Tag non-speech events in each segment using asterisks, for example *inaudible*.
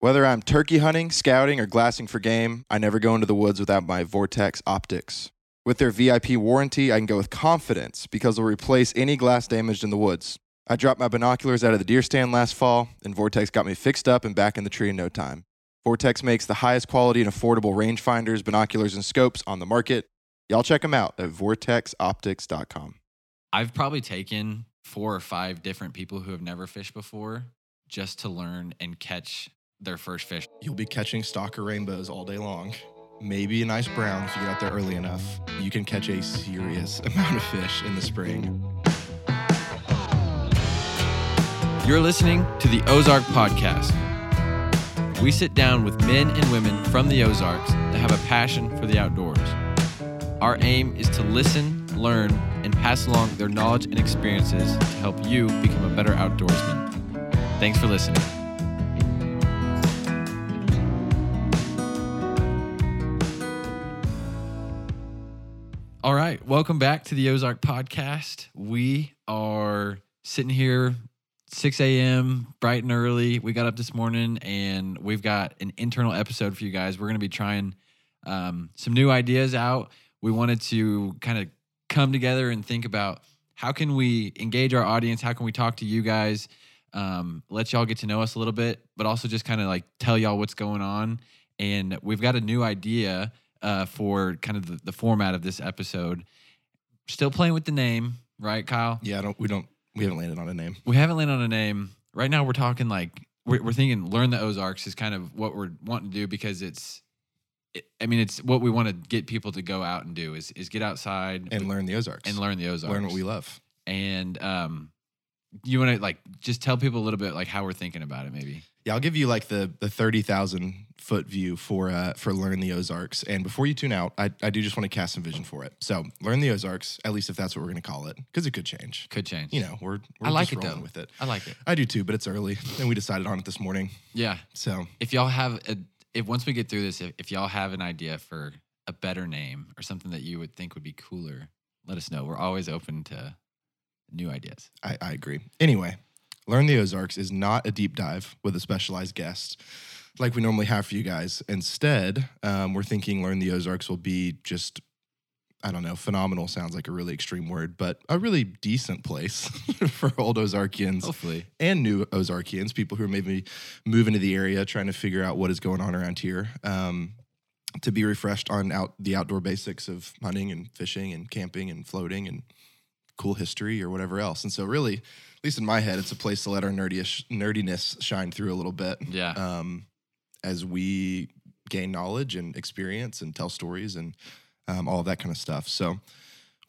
Whether I'm turkey hunting, scouting, or glassing for game, I never go into the woods without my Vortex optics. With their VIP warranty, I can go with confidence because they'll replace any glass damaged in the woods. I dropped my binoculars out of the deer stand last fall, and Vortex got me fixed up and back in the tree in no time. Vortex makes the highest quality and affordable rangefinders, binoculars, and scopes on the market. Y'all check them out at vortexoptics.com. I've probably taken four or five different people who have never fished before just to learn and catch their first fish. You'll be catching stalker rainbows all day long. Maybe a nice brown if you get out there early enough. You can catch a serious *laughs* amount of fish in the spring. You're listening to the Ozark Podcast. We sit down with men and women from the Ozarks that have a passion for the outdoors. Our aim is to listen, learn, and pass along their knowledge and experiences to help you become a better outdoorsman. Thanks for listening. All right, welcome back to the Ozark Podcast. We are sitting here 6 a.m. bright and early. We got up this morning and we've got an internal episode for you guys. We're going to be trying um, some new ideas out. We wanted to kind of come together and think about how can we engage our audience? How can we talk to you guys? Um, let y'all get to know us a little bit, but also just kind of like tell y'all what's going on. And we've got a new idea uh, for kind of the, the format of this episode. Still playing with the name, right, Kyle? Yeah, I don't, we don't we haven't landed on a name. We haven't landed on a name. Right now, we're talking like we're, we're thinking learn the Ozarks is kind of what we're wanting to do because it's. It, I mean, it's what we want to get people to go out and do is is get outside And learn the Ozarks. and learn the Ozarks. learn what we love. And um, you want to like just tell people a little bit like how we're thinking about it, maybe. Yeah, I'll give you like the the thirty thousand foot view for uh for learn the Ozarks. And before you tune out, I, I do just want to cast some vision for it. So learn the Ozarks, at least if that's what we're gonna call it, because it could change. Could change. You know, we're, we're I like just it, though. with it. I like it. I do too, but it's early, and we decided on it this morning. Yeah. So If y'all have a, if once we get through this, if, if y'all have an idea for a better name or something that you would think would be cooler, let us know. We're always open to new ideas. I, I agree. Anyway, Learn the Ozarks is not a deep dive with a specialized guest like we normally have for you guys. Instead, um, we're thinking Learn the Ozarks will be just, I don't know, phenomenal sounds like a really extreme word, but a really decent place *laughs* for old Ozarkians Hopefully. and new Ozarkians, people who are maybe moving to the area trying to figure out what is going on around here. Um, to be refreshed on out the outdoor basics of hunting and fishing and camping and floating and cool history or whatever else. And so, really, at least in my head, it's a place to let our nerdy nerdiness shine through a little bit. Yeah. Um, as we gain knowledge and experience and tell stories and um, all of that kind of stuff. So.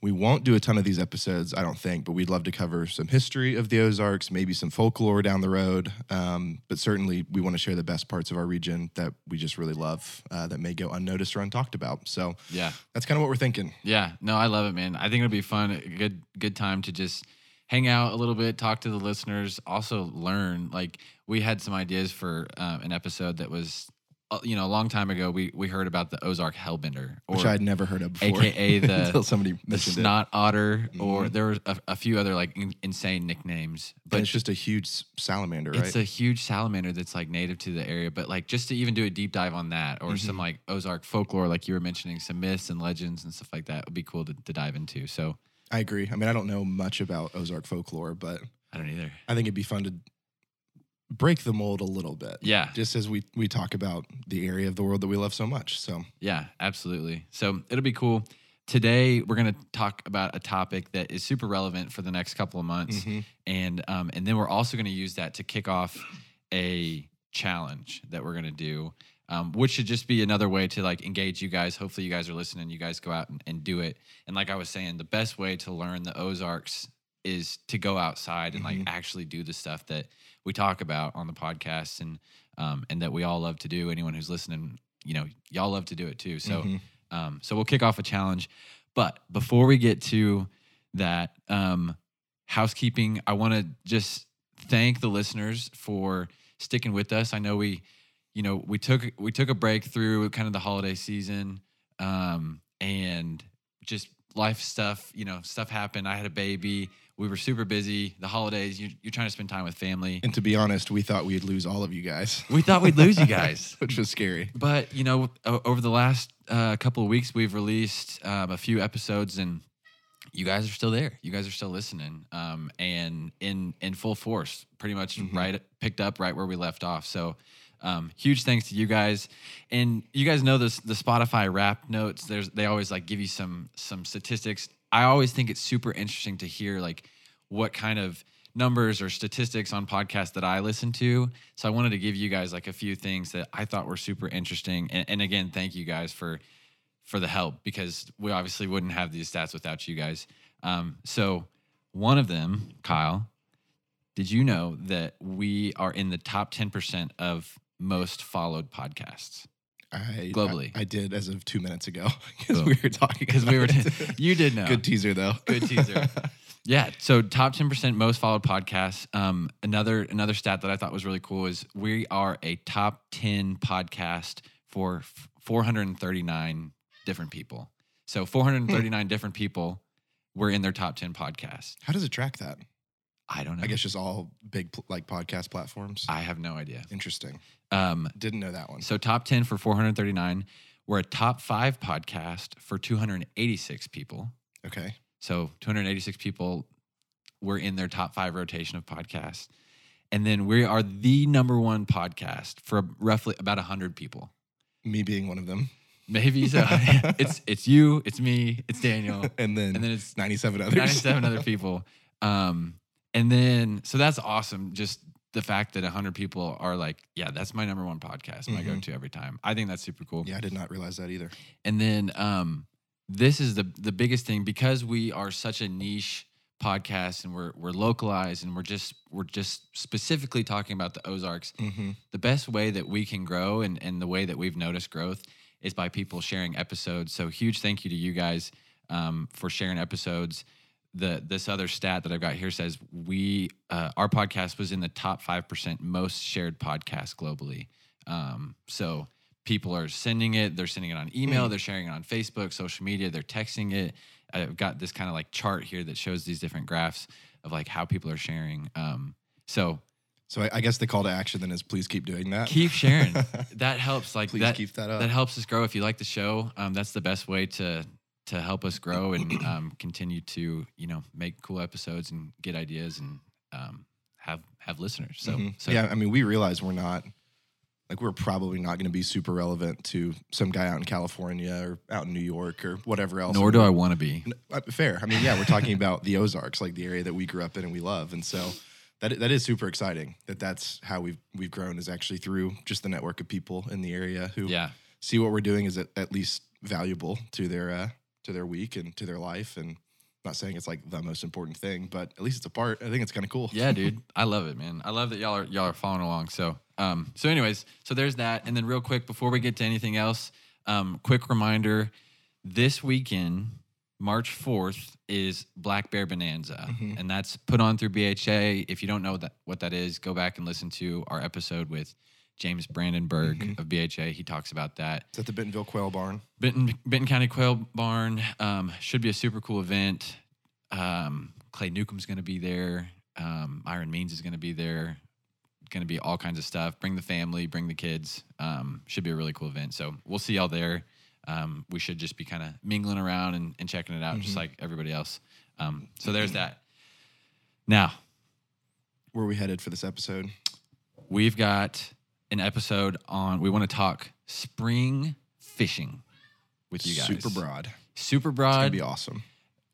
We won't do a ton of these episodes, I don't think, but we'd love to cover some history of the Ozarks, maybe some folklore down the road. Um, but certainly, we want to share the best parts of our region that we just really love uh, that may go unnoticed or untalked about. So yeah. that's kind of what we're thinking. Yeah. No, I love it, man. I think it'll be fun. A good good time to just hang out a little bit, talk to the listeners, also learn. Like we had some ideas for um, an episode that was, uh, you know, a long time ago. We we heard about the Ozark Hellbender, or which I had never heard of before. AKA *laughs* the- until somebody the mentioned it. snot otter, or Mhm. there were a, a few other like in, insane nicknames. But But it's just a huge salamander, right? it's a huge salamander that's like native to the area. But like just to even do a deep dive on that, or some Mhm. like Ozark folklore, like you were mentioning, some myths and legends and stuff like that would be cool to, to dive into. So I agree. I mean, I don't know much about Ozark folklore, but I don't either. I think it'd be fun to break the mold a little bit. Yeah. Just as we we talk about the area of the world that we love so much. So Yeah, absolutely. So it'll be cool. Today we're going to talk about a topic that is super relevant for the next couple of months, mhm. and um, and then we're also going to use that to kick off a challenge that we're going to do, um, which should just be another way to like engage you guys. Hopefully, you guys are listening. You guys go out and, and do it. And like I was saying, the best way to learn the Ozarks is to go outside and like Mhm. actually do the stuff that we talk about on the podcast and um, and that we all love to do. Anyone who's listening, you know, y'all love to do it too. So. Mhm. Um, so we'll kick off a challenge. But before we get to that um, housekeeping, I want to just thank the listeners for sticking with us. I know we, you know, we took we took a break through kind of the holiday season, um, and just life stuff. You know, stuff happened. I had a baby. we were super busy. The holidays, you, you're trying to spend time with family. And to be honest, we thought we'd lose all of you guys, We thought we'd lose you *laughs* guys. which was scary. But you know, o- over the last uh, couple of weeks, we've released um, a few episodes, and you guys are still there. You guys are still listening, um, and in in full force, pretty much Mhm. right picked up right where we left off. So. Um, huge thanks to you guys, and you guys know this the Spotify rap notes. There's they always like give you some some statistics. I always think it's super interesting to hear like what kind of numbers or statistics on podcasts that I listen to. So I wanted to give you guys like a few things that I thought were super interesting. And, and again, thank you guys for for the help because we obviously wouldn't have these stats without you guys. Um, so one of them, Kyle, did you know that we are in the top ten percent of most followed podcasts? I, Globally. I, I did as of two minutes ago *laughs* because we were talking. *laughs* Because we were, it. *laughs* you did know. Good teaser though. Good teaser. Yeah. So top ten percent most followed podcasts. Um, another another stat that I thought was really cool is we are a top ten podcast for four hundred and thirty nine different people. So four hundred and thirty nine different people were in their top ten podcasts. How does it track that? I don't know. I guess just all big like podcast platforms. I have no idea. Interesting. Um, Didn't know that one. so top ten for four hundred thirty nine. We're a top five podcast for two hundred eighty six people. Okay. So 286 people were in their top five rotation of podcasts. And then we are the number one podcast for roughly about 100 people. Me being one of them. Maybe so. *laughs* it's it's you, it's me, it's Daniel, and then, and then it's 97 others. 97 other people. Um, and then so that's awesome. Just the fact that 100 people are like, yeah, that's my number one podcast, my Mhm. go-to every time. I think that's super cool. yeah, I did not realize that either. And then um, this is the the biggest thing because we are such a niche podcast and we're we're localized and we're just we're just specifically talking about the Ozarks. Mm-hmm. The best way that we can grow and and the way that we've noticed growth is by people sharing episodes. So huge thank you to you guys um, for sharing episodes. The this other stat that I've got here says we uh, our podcast was in the top five percent most shared podcast globally. Um, so people are sending it. They're sending it on email. Mm. They're sharing it on Facebook, social media. They're texting it. I've got this kind of like chart here that shows these different graphs of like how people are sharing. Um, so So I, I guess the call to action then is please keep doing that. keep sharing. *laughs* that helps. Like please that. keep that up. That helps us grow. If you like the show, um, that's the best way to to help us grow and *clears throat* um, continue to you know make cool episodes and get ideas and um, have have listeners. So, Mhm. so yeah, I mean, we realize we're not like we're probably not going to be super relevant to some guy out in California or out in New York or whatever else. nor do I want to be. Uh, Fair. I mean, yeah, we're talking about the Ozarks, like the area that we grew up in and we love, and so that that is super exciting. That that's how we've we've grown is actually through just the network of people in the area who Yeah. see what we're doing is at, at least valuable to their uh, to their week and to their life. And I'm not saying it's like the most important thing, but at least it's a part. I think it's kind of cool. Yeah, dude. I love it, man. I love that y'all are y'all are following along. So, um, so anyways, so there's that. And then real quick before we get to anything else, um, quick reminder: this weekend, March 4th, is Black Bear Bonanza, Mhm. and that's put on through BHA. If you don't know that what that is, go back and listen to our episode with James Brandenburg Mhm. of BHA. He talks about that. It's at the Bentonville Quail Barn. Benton, Benton County Quail Barn um, should be a super cool event. Um, Clay Newcomb's going to be there. Um, Myron Means is going to be there. Going to be all kinds of stuff. Bring the family, bring the kids. Um, should be a really cool event. So we'll see y'all there. Um, we should just be kind of mingling around and, and checking it out, just Mhm. like everybody else. Um, so there's that. Now Where are we headed for this episode? we've got an episode on. We want to talk spring fishing with you guys. Super broad. Super broad. It's gonna be awesome.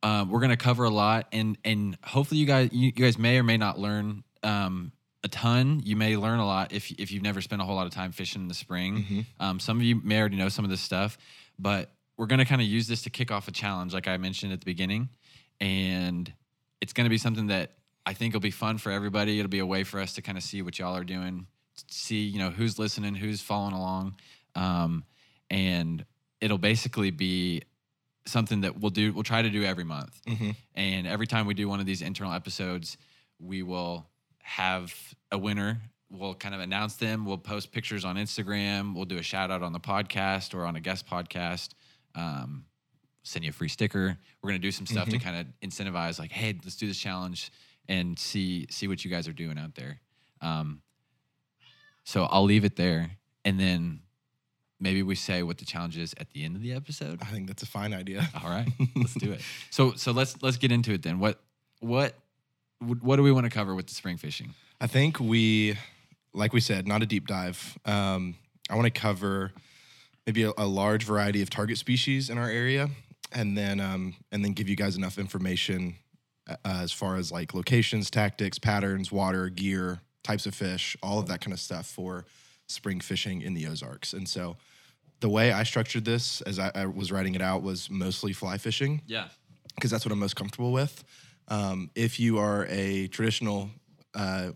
um, we're gonna cover a lot, and and hopefully you guys you, you guys may or may not learn um, a ton. You may learn a lot if if you've never spent a whole lot of time fishing in the spring. Mhm. Um, some of you may already know some of this stuff, but we're gonna kind of use this to kick off a challenge, like I mentioned at the beginning, and it's gonna be something that I think will be fun for everybody. It'll be a way for us to kind of see what y'all are doing, see you know who's listening, who's following along, um, and it'll basically be something that we'll do. We'll try to do every month. Mhm. And every time we do one of these internal episodes, we will have a winner. We'll kind of announce them. We'll post pictures on Instagram. We'll do a shout out on the podcast or on a guest podcast. Um, send you a free sticker. We're gonna do some stuff to kind of incentivize, like, hey, let's do this challenge and see see what you guys are doing out there. Um, so I'll leave it there, and then maybe we say what the challenge is at the end of the episode. I think that's a fine idea. All right, *laughs* let's do it. So so let's let's get into it then. What what what do we want to cover with the spring fishing? I think we, like we said, not a deep dive. Um, I want to cover maybe a, a large variety of target species in our area, and then um, and then give you guys enough information uh, as far as like locations, tactics, patterns, water, gear, types of fish, all of that kind of stuff for spring fishing in the Ozarks. And so, the way I structured this as I, I was writing it out was mostly fly fishing Yeah. because that's what I'm most comfortable with. Um, if you are a traditional, uh,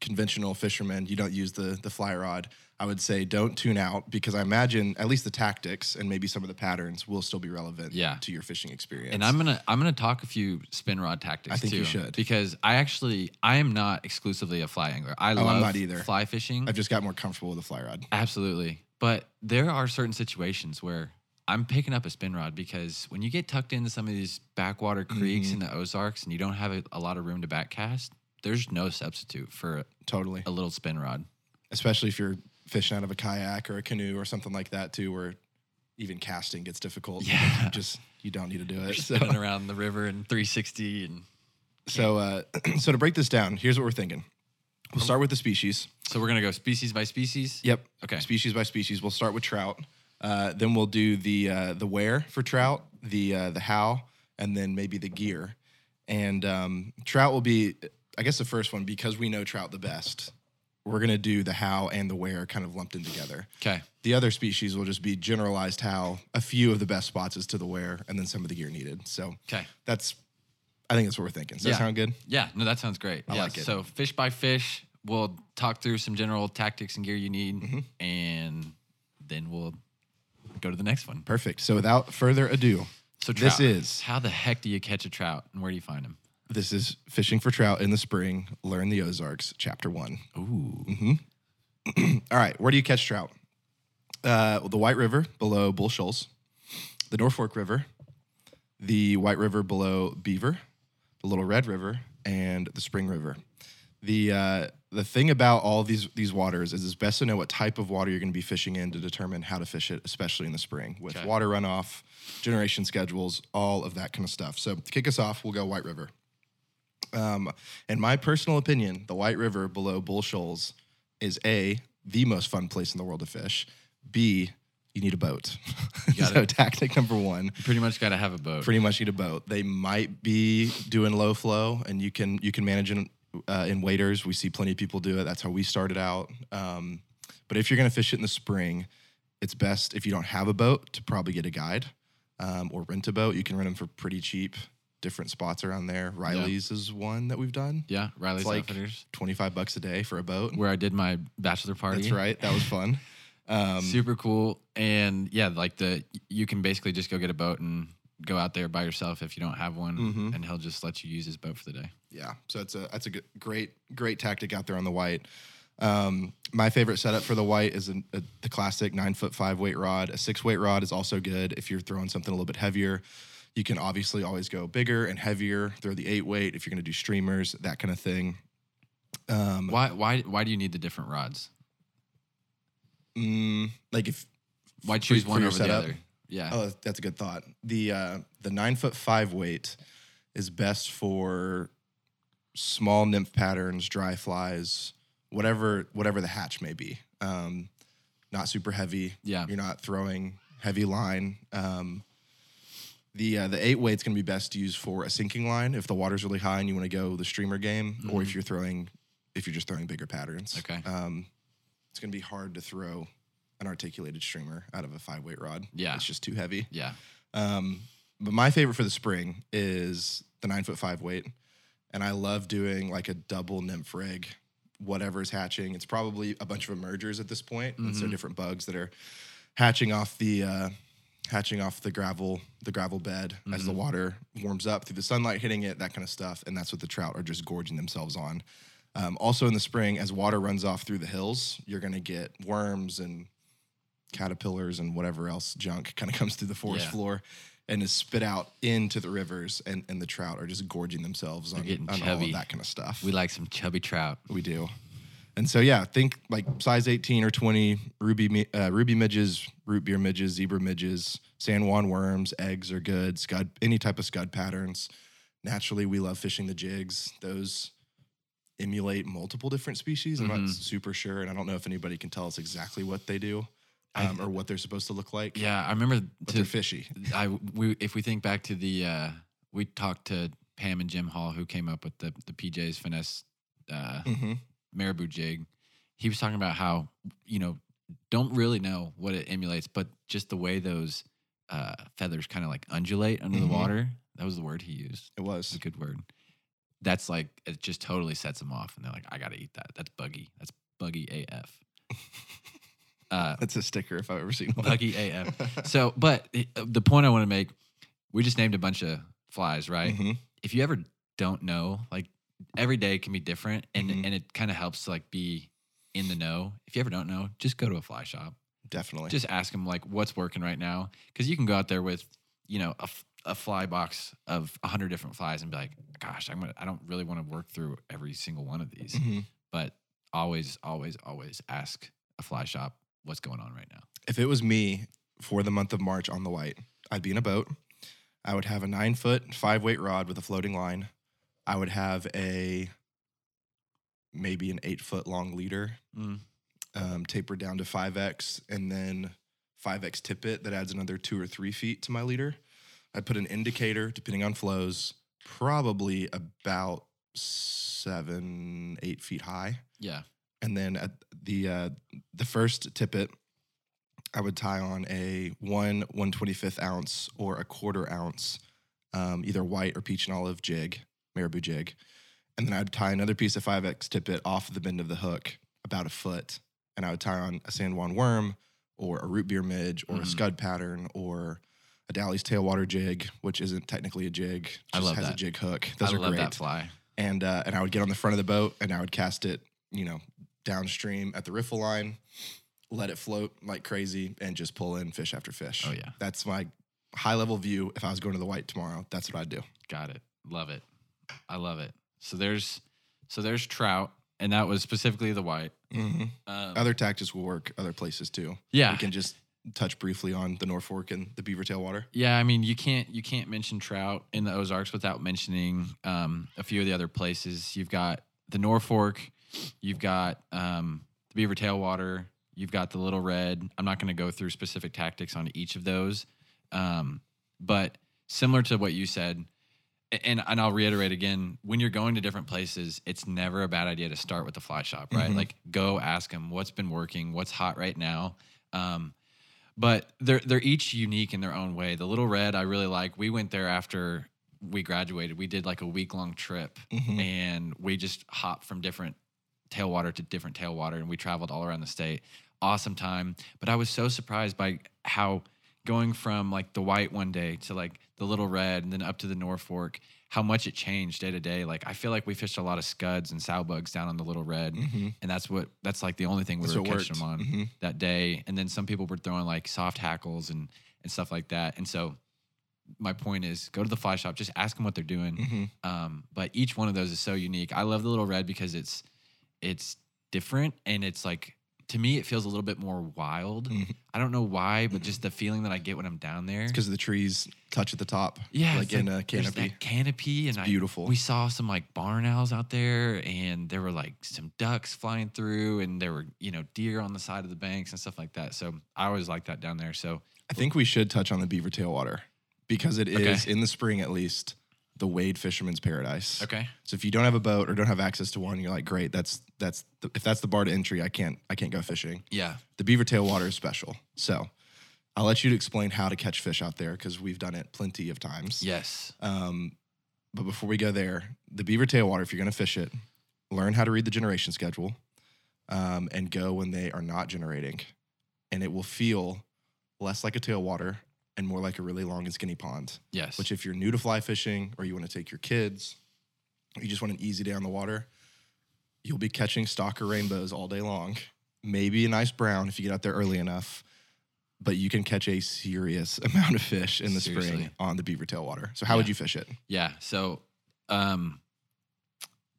conventional fisherman, you don't use the the fly rod. I would say don't tune out because I imagine at least the tactics and maybe some of the patterns will still be relevant Yeah. to your fishing experience. And I'm gonna I'm gonna talk a few spin rod tactics I think too. you should. because I actually I am not exclusively a fly angler. I Oh, I'm love not either. fly fishing. I've just got more comfortable with the fly rod. Absolutely. But there are certain situations where I'm picking up a spin rod because when you get tucked into some of these backwater creeks Mm-hmm. in the Ozarks and you don't have a, a lot of room to backcast, there's no substitute for Totally, a little spin rod. especially if you're fishing out of a kayak or a canoe or something like that too, where even casting gets difficult. Yeah. you just you don't need to do it. So, Spinning around the river in 360 and so, uh, *clears throat* so to break this down, here's what we're thinking. We'll start with the species. so we're gonna go species by species. Yep. Okay. Species by species. We'll start with trout. Uh, then we'll do the uh, the where for trout, the uh, the how, and then maybe the gear. And um, trout will be, I guess, the first one because we know trout the best. We're gonna do the how and the where kind of lumped in together. Okay. The other species will just be generalized how, a few of the best spots is to the where, and then some of the gear needed. So Okay. that's, I think that's what we're thinking. Does Yeah. that sound good? Yeah, no, that sounds great. I yeah, like it. So fish by fish, we'll talk through some general tactics and gear you need, Mm-hmm. and then we'll go to the next one. Perfect. So without further ado, So This is- how the heck do you catch a trout, and where do you find them? This is fishing for trout in the spring. Learn the Ozarks, chapter one. Ooh, *clears throat* All right, where do you catch trout? Uh, the White River below Bull Shoals, the Norfork River, the White River below Beaver, the Little Red River, and the Spring River. The uh, the thing about all these these waters is it's best to know what type of water you're going to be fishing in to determine how to fish it, especially in the spring with Okay. water runoff, generation schedules, all of that kind of stuff. So to kick us off, we'll go White River. Um, in my personal opinion, the White River below Bull Shoals is a the most fun place in the world to fish. B, you need a boat. *laughs* so it. tactic number one, you pretty much got to have a boat. pretty much need a boat. They might be doing low flow, and you can you can manage in uh, in waders. We see plenty of people do it. That's how we started out. Um, but if you're going to fish it in the spring, it's best if you don't have a boat to probably get a guide um, or rent a boat. You can rent them for pretty cheap. Different spots around there. Riley's is one that we've done. yeah, Riley's It's like Outfitters, 25 bucks a day for a boat. where I did my bachelor party. That's right. That was fun. *laughs* Um, Super cool, and yeah, like the you can basically just go get a boat and go out there by yourself if you don't have one, Mhm. and he'll just let you use his boat for the day. yeah. So it's a that's a good, great great tactic out there on the white. Um, my favorite setup for the white is a, a, the classic nine foot five weight rod. A six weight rod is also good if you're throwing something a little bit heavier. You can obviously always go bigger and heavier. Throw the eight weight if you're going to do streamers, that kind of thing. Um, Why why why do you need the different rods? mm, like if Why choose one over the other? Yeah. Oh, that's a good thought. The uh, the nine foot five weight is best for small nymph patterns, dry flies, whatever whatever the hatch may be. Um, not super heavy. Yeah. You're not throwing heavy line. Um, the uh, the eight weight's gonna be best to use for a sinking line if the water's really high and you want to go the streamer game, or if you're throwing if you're just throwing bigger patterns. Okay. Um, it's gonna be hard to throw an articulated streamer out of a five weight rod. Yeah. It's just too heavy. Yeah. Um, but my favorite for the spring is the nine foot five weight. And I love doing like a double nymph rig, whatever's hatching. It's probably a bunch of emergers at this point, And so different bugs that are hatching off the uh, hatching off the gravel, the gravel bed as the water warms up through the sunlight hitting it, that kind of stuff. And that's what the trout are just gorging themselves on. Um, also in the spring, as water runs off through the hills, you're gonna get worms and caterpillars and whatever else junk kind of *laughs* comes through the forest Yeah. floor. and is spit out into the rivers, and, and the trout are just gorging themselves on, getting on all of that kind of stuff. We like some chubby trout. We do. And so yeah, think like size 18 or 20 ruby uh, ruby midges, root beer midges, zebra midges, San Juan worms, eggs are good, scud any type of scud patterns. Naturally, we love fishing the jigs. Those emulate multiple different species. I'm Mhm. not super sure, and I don't know if anybody can tell us exactly what they do I- um, or what they're supposed to look like. Yeah, I remember but to they're fishy. I we if we think back to the uh we talked to Pam and Jim Hall who came up with the the PJ's finesse uh hmm marabou jig. He was talking about how you know don't really know what it emulates, but just the way those uh feathers kind of like undulate under Mhm. the water. That was the word he used. It was. a good word. That's like it just totally sets them off, and they're like, I gotta eat that. That's buggy. That's buggy AF. *laughs* Uh, That's a sticker if I've ever seen one. buggy AF. *laughs* So, but uh, the point I want to make, we just named a bunch of flies, right? Mhm. If you ever don't know, like every day can be different, and Mhm. and it kind of helps to like be in the know. If you ever don't know, just go to a fly shop. Definitely. Just ask them like what's working right now, because you can go out there with you know a, a fly box of a hundred different flies and be like, gosh, I'm gonna, I don't really want to work through every single one of these, Mhm. but always, always, always ask a fly shop what's going on right now. If it was me for the month of March on the white, I'd be in a boat. I would have a nine foot, five weight rod with a floating line. I would have a maybe an eight foot long leader, Mm. um, tapered down to 5X, and then 5X tippet that adds another two or three feet to my leader. I'd put an indicator, depending on flows, probably about seven, eight feet high Yeah. and then at the uh, the first tippet, I would tie on a one one twenty fifth ounce or a quarter ounce, um, either white or peach and olive jig, marabou jig, and then I'd tie another piece of five X tippet off the bend of the hook about a foot, and I would tie on a San Juan worm or a root beer midge or a Mhm. scud pattern or a Dally's tailwater jig, which isn't technically a jig, just I love has a jig hook. Those I are love great that fly. and uh, and I would get on the front of the boat and I would cast it, you know, downstream at the riffle line, let it float like crazy, and just pull in fish after fish. Oh, yeah. that's my high level view. If I was going to the white tomorrow, that's what I'd do. Got it. Love it. I love it. So there's so there's trout, and that was specifically the white. Um, Other tactics will work other places too. yeah, We can just touch briefly on the Norfork and the Beaver Tail water. yeah. I mean, you can't you can't mention trout in the Ozarks without mentioning um, a few of the other places. You've got the Norfork, you've got um, the Beaver tail water, you've got the Little Red. I'm not going to go through specific tactics on each of those, um, but similar to what you said, and and I'll reiterate again: when you're going to different places, it's never a bad idea to start with the fly shop, right? Mhm. Like, go ask them what's been working, what's hot right now. Um, but they're they're each unique in their own way. The Little Red, I really like. We went there after we graduated. We did like a week long trip, Mhm. and we just hopped from different tailwater to different tailwater, and we traveled all around the state. Awesome time. But I was so surprised by how going from like the white one day to like the little red and then up to the Norfork, how much it changed day to day. Like I feel like we fished a lot of scuds and sow bugs down on the little red, Mhm. and that's what that's like the only thing we That's were catching worked. them on Mhm. that day. And then some people were throwing like soft hackles and and stuff like that. And so my point is go to the fly shop, just ask them what they're doing. Mhm. Um, but each one of those is so unique. I love the little red because it's it's different and it's like to me it feels a little bit more wild. Mhm. I don't know why, but just the feeling that I get when I'm down there. because the trees touch at the top. yeah, like it's in a there's canopy. that canopy, and I, beautiful. we saw some like barn owls out there, and there were like some ducks flying through, and there were you know deer on the side of the banks and stuff like that. So I always like that down there. So I think we should touch on the Beaver Tail water because it is Okay. in the spring at least the wade fisherman's paradise. okay, So if you don't have a boat or don't have access to one, you're like, great, that's that's the, if that's the bar to entry, I can't I can't go fishing. yeah, The Beaver Tail water is special. So I'll let you to explain how to catch fish out there because we've done it plenty of times. yes, Um, but before we go there, the Beaver Tail water, if you're going to fish it, learn how to read the generation schedule um, and go when they are not generating. And it will feel less like a tailwater and more like a really long and skinny pond. yes, Which, if you're new to fly fishing or you want to take your kids, you just want an easy day on the water, you'll be catching stalker rainbows all day long. Maybe a nice brown if you get out there early enough. but you can catch a serious *laughs* amount of fish in the spring on the beaver tail water. So how would you fish it Yeah. So, um,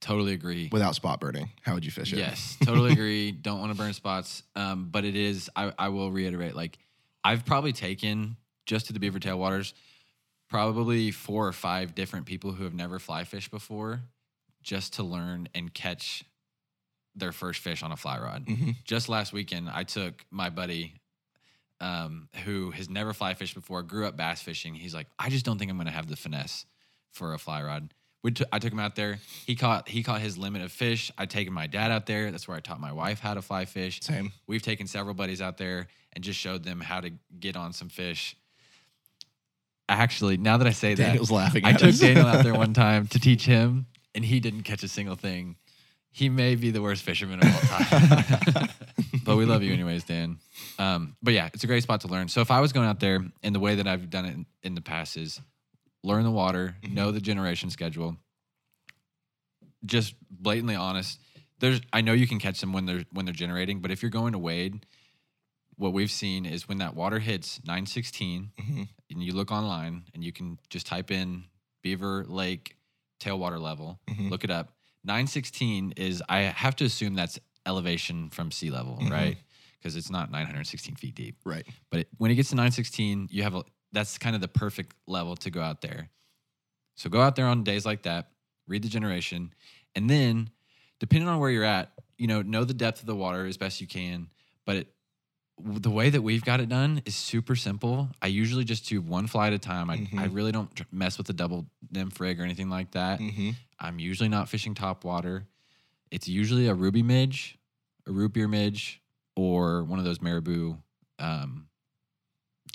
totally agree. without spot burning? How would you fish it? Yes, totally agree. *laughs* Don't want to burn spots. Um, but it is. I, I will reiterate. Like, I've probably taken just to the beaver tail waters, probably four or five different people who have never fly fished before, just to learn and catch their first fish on a fly rod. hmm Just last weekend, I took my buddy. Um, who has never fly fished before, grew up bass fishing. He's like, I just don't think I'm going to have the finesse for a fly rod. We took I took him out there. He caught he caught his limit of fish. I taken my dad out there. That's where I taught my wife how to fly fish. Same. We've taken several buddies out there and just showed them how to get on some fish. Actually, now that I say Daniel's that, laughing. I at took us. Daniel out there *laughs* one time to teach him, and he didn't catch a single thing. He may be the worst fisherman of all time. *laughs* but we love you anyways, Dan. Um, but yeah, it's a great spot to learn. So if I was going out there, and the way that I've done it in, in the past is learn the water, Mhm. know the generation schedule, just blatantly honest. There's I know you can catch them when they're when they're generating, but if you're going to wade, what we've seen is when that water hits 916 Mhm. and you look online and you can just type in Beaver Lake tailwater level, Mhm. look it up. 916 is I have to assume that's elevation from sea level, Mhm. right? Because it's not 916 feet deep. Right. But it, when it gets to 916, you have a that's kind of the perfect level to go out there. So go out there on days like that, read the generation, and then depending on where you're at, you know, know the depth of the water as best you can. But it, the way that we've got it done is super simple. I usually just do one fly at a time. I, I Mhm. really don't mess with the double nymph rig or anything like that. hmm I'm usually not fishing top water. It's usually a ruby midge, a root beer midge, or one of those marabou um,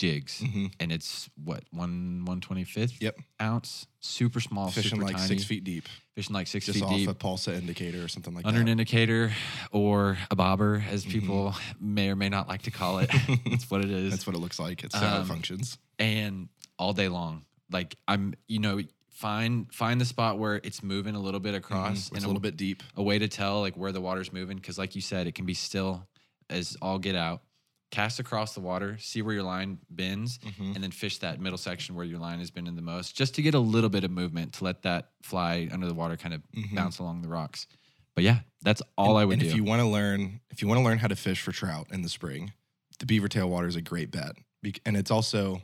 jigs. hmm And it's what one one twenty fifth Yep. ounce, super small, Fishing super like tiny, six feet deep, fishing like six just feet off deep a Palsa indicator or something like that. under an indicator or a bobber, as Mhm. people may or may not like to call it. *laughs* That's what it is. That's what it looks like. It's how it Um, functions. and all day long. Like I'm, you know, find find the spot where it's moving a little bit Mhm. across, It's and a little bit deep. a way to tell like where the water's moving because like you said it can be still as all get out cast across the water see where your line bends Mhm. and then fish that middle section where your line has been in the most just to get a little bit of movement to let that fly under the water kind of Mhm. bounce along the rocks but yeah that's all and, i would and do if you want to learn, if you want to learn how to fish for trout in the spring, the beaver tail water is a great bet. And it's also,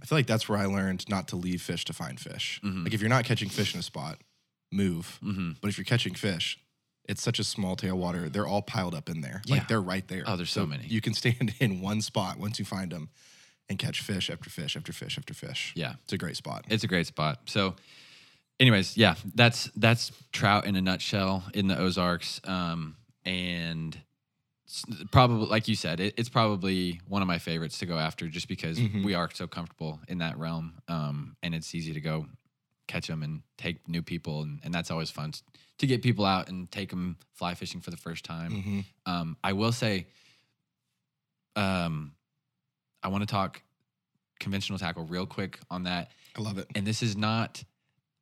I feel like that's where I learned not to leave fish to find fish. Mhm. Like if you're not catching fish in a spot, move. hmm But if you're catching fish, it's such a small tail water. They're all piled up in there. Yeah. Like they're right there. Oh, there's so many. You can *laughs* stand in one spot once you find them and catch fish after fish after fish after fish. yeah It's a great spot. it's a great spot so anyways yeah that's that's trout in a nutshell in the ozarks um and probably like you said it, it's probably one of my favorites to go after just because Mhm. we are so comfortable in that realm um and it's easy to go catch them and take new people and, and that's always fun to get people out and take them fly fishing for the first time Mhm. um, I will say, um, I want to talk conventional tackle real quick on that. I love it. And this is not,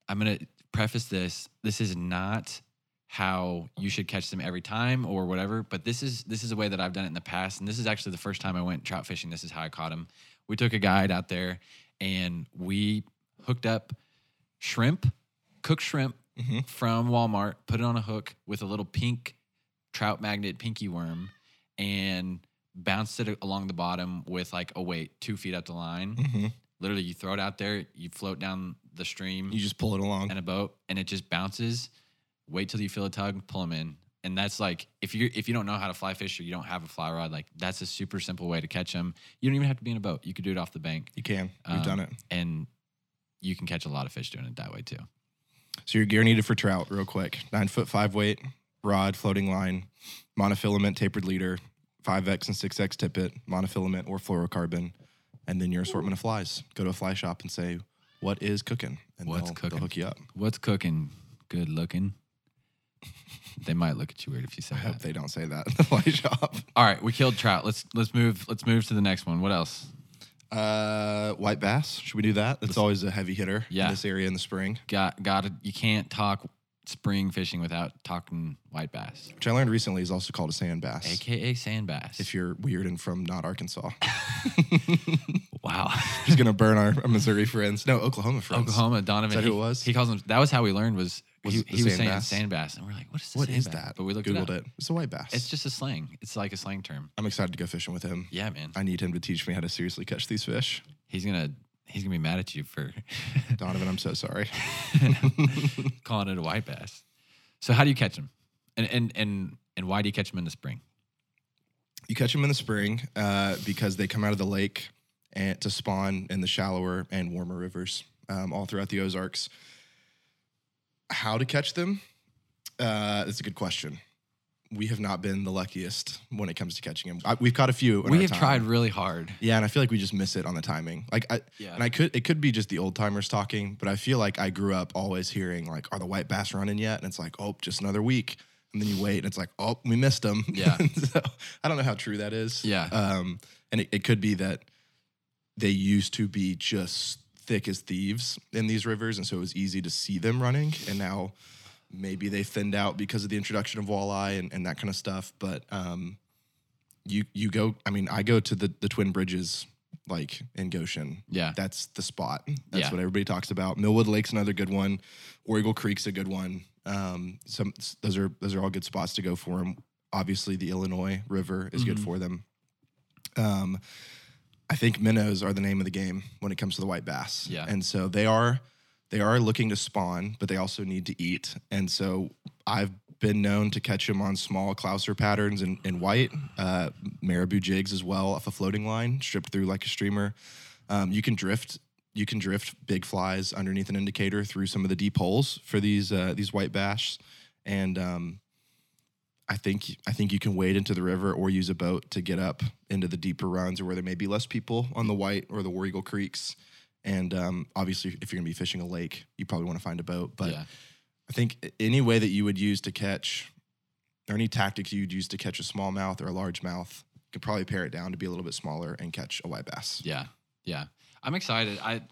I'm going to preface this. This is not how you should catch them every time or whatever, but this is this is a way that I've done it in the past. And this is actually the first time I went trout fishing. This is how I caught them. We took a guide out there and we hooked up shrimp, cooked shrimp Mhm. from Walmart, put it on a hook with a little pink trout magnet pinky worm, and bounced it along the bottom with like a weight two feet up the line. Mhm. Literally, you throw it out there, you float down the stream You just pull it along. in a boat, and it just bounces. Wait till you feel a tug, pull them in, and that's like if you if you don't know how to fly fish or you don't have a fly rod, like that's a super simple way to catch them. You don't even have to be in a boat; you could do it off the bank, You can. We've Um, done it. and you can catch a lot of fish doing it that way too. So your gear needed for trout, real quick. Nine foot five weight, rod, floating line, monofilament tapered leader, 5X and 6X tippet, monofilament or fluorocarbon, and then your assortment of flies. Go to a fly shop and say, what is cooking? And What's they'll, cooking? they'll hook you up. What's cooking? Good looking. they might look at you weird if you say that. I hope they don't say that at the fly *laughs* shop. All right, we killed trout. Let's let's move let's move to the next one. What else? Uh, white bass. Should we do that? It's always a heavy hitter Yeah. in this area in the spring. Got got to You can't talk spring fishing without talking white bass, which I learned recently is also called a sand bass. aka sand bass. if you're weird and from not Arkansas, *laughs* *laughs* wow. just gonna burn our, our Missouri friends. No, Oklahoma friends. Oklahoma, Donovan. Is that he, who it was? He calls them. That was how we learned. Was, Was he, it the he was sand saying bass? sand bass, and we're like, what is the What sand is bass? that? But we looked Googled it up. it. It's a white bass. It's just a slang. It's like a slang term. I'm excited to go fishing with him. Yeah, man. I need him to teach me how to seriously catch these fish. He's gonna he's gonna be mad at you for *laughs* Donovan, I'm so sorry. *laughs* calling it a white bass. So how do you catch them? And and and and why do you catch them in the spring? You catch them in the spring uh, because they come out of the lake and to spawn in the shallower and warmer rivers um, all throughout the Ozarks. How to catch them? Uh, that's a good question. We have not been the luckiest when it comes to catching them. I, we've caught a few. we have time. tried really hard. Yeah, and I feel like we just miss it on the timing. Like, I, Yeah. and I could it could be just the old timers talking, but I feel like I grew up always hearing like, "Are the white bass running yet?" And it's like, "Oh, just another week." And then you wait, and it's like, "Oh, we missed them." Yeah. *laughs* so I don't know how true that is. Yeah. Um, and it, it could be that they used to be just thick as thieves in these rivers, and so it was easy to see them running, and now maybe they thinned out because of the introduction of walleye and, and that kind of stuff. But um, you you go. I mean, I go to the the Twin Bridges like in Goshen. Yeah. That's the spot. That's Yeah. what everybody talks about. Millwood Lake's another good one. War Eagle Creek's a good one. Um, some those are those are all good spots to go for them. Obviously, the Illinois River is good Mhm. for them. Um, I think minnows are the name of the game when it comes to the white bass. Yeah. and so they are they are looking to spawn, but they also need to eat. And so I've been known to catch them on small clouser patterns in, in white, uh, marabou jigs as well off a floating line, stripped through like a streamer. Um, you can drift. You can drift big flies underneath an indicator through some of the deep holes for these uh, these white bass, and um, I think I think you can wade into the river or use a boat to get up into the deeper runs or where there may be less people on the White or the War Eagle creeks. And um, obviously, if you're going to be fishing a lake, you probably want to find a boat. But yeah. I think any way that you would use to catch, or any tactics you'd use to catch a smallmouth or a largemouth, you could probably pare it down to be a little bit smaller and catch a white bass. Yeah, yeah. I'm excited. I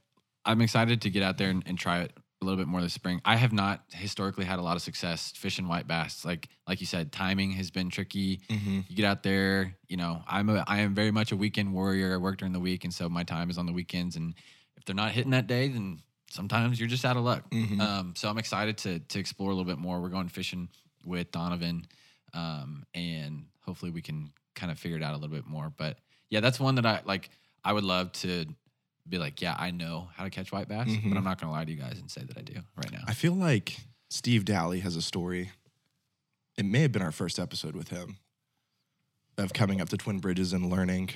I'm excited to get out there and, and try it a little bit more this spring. I have not historically had a lot of success fishing white bass. Like like you said, timing has been tricky. Mm-hmm. You get out there, you know, I'm a I am very much a weekend warrior. I work during the week, and so my time is on the weekends. And if they're not hitting that day, then sometimes you're just out of luck. Mhm. Um, so I'm excited to to explore a little bit more. We're going fishing with Donovan, um, and hopefully we can kind of figure it out a little bit more. But yeah, that's one that I like. I would love to be like, yeah, I know how to catch white bass, Mhm. but I'm not going to lie to you guys and say that I do right now. I feel like Steve Dally has a story. It may have been our first episode with him of coming up to Twin Bridges and learning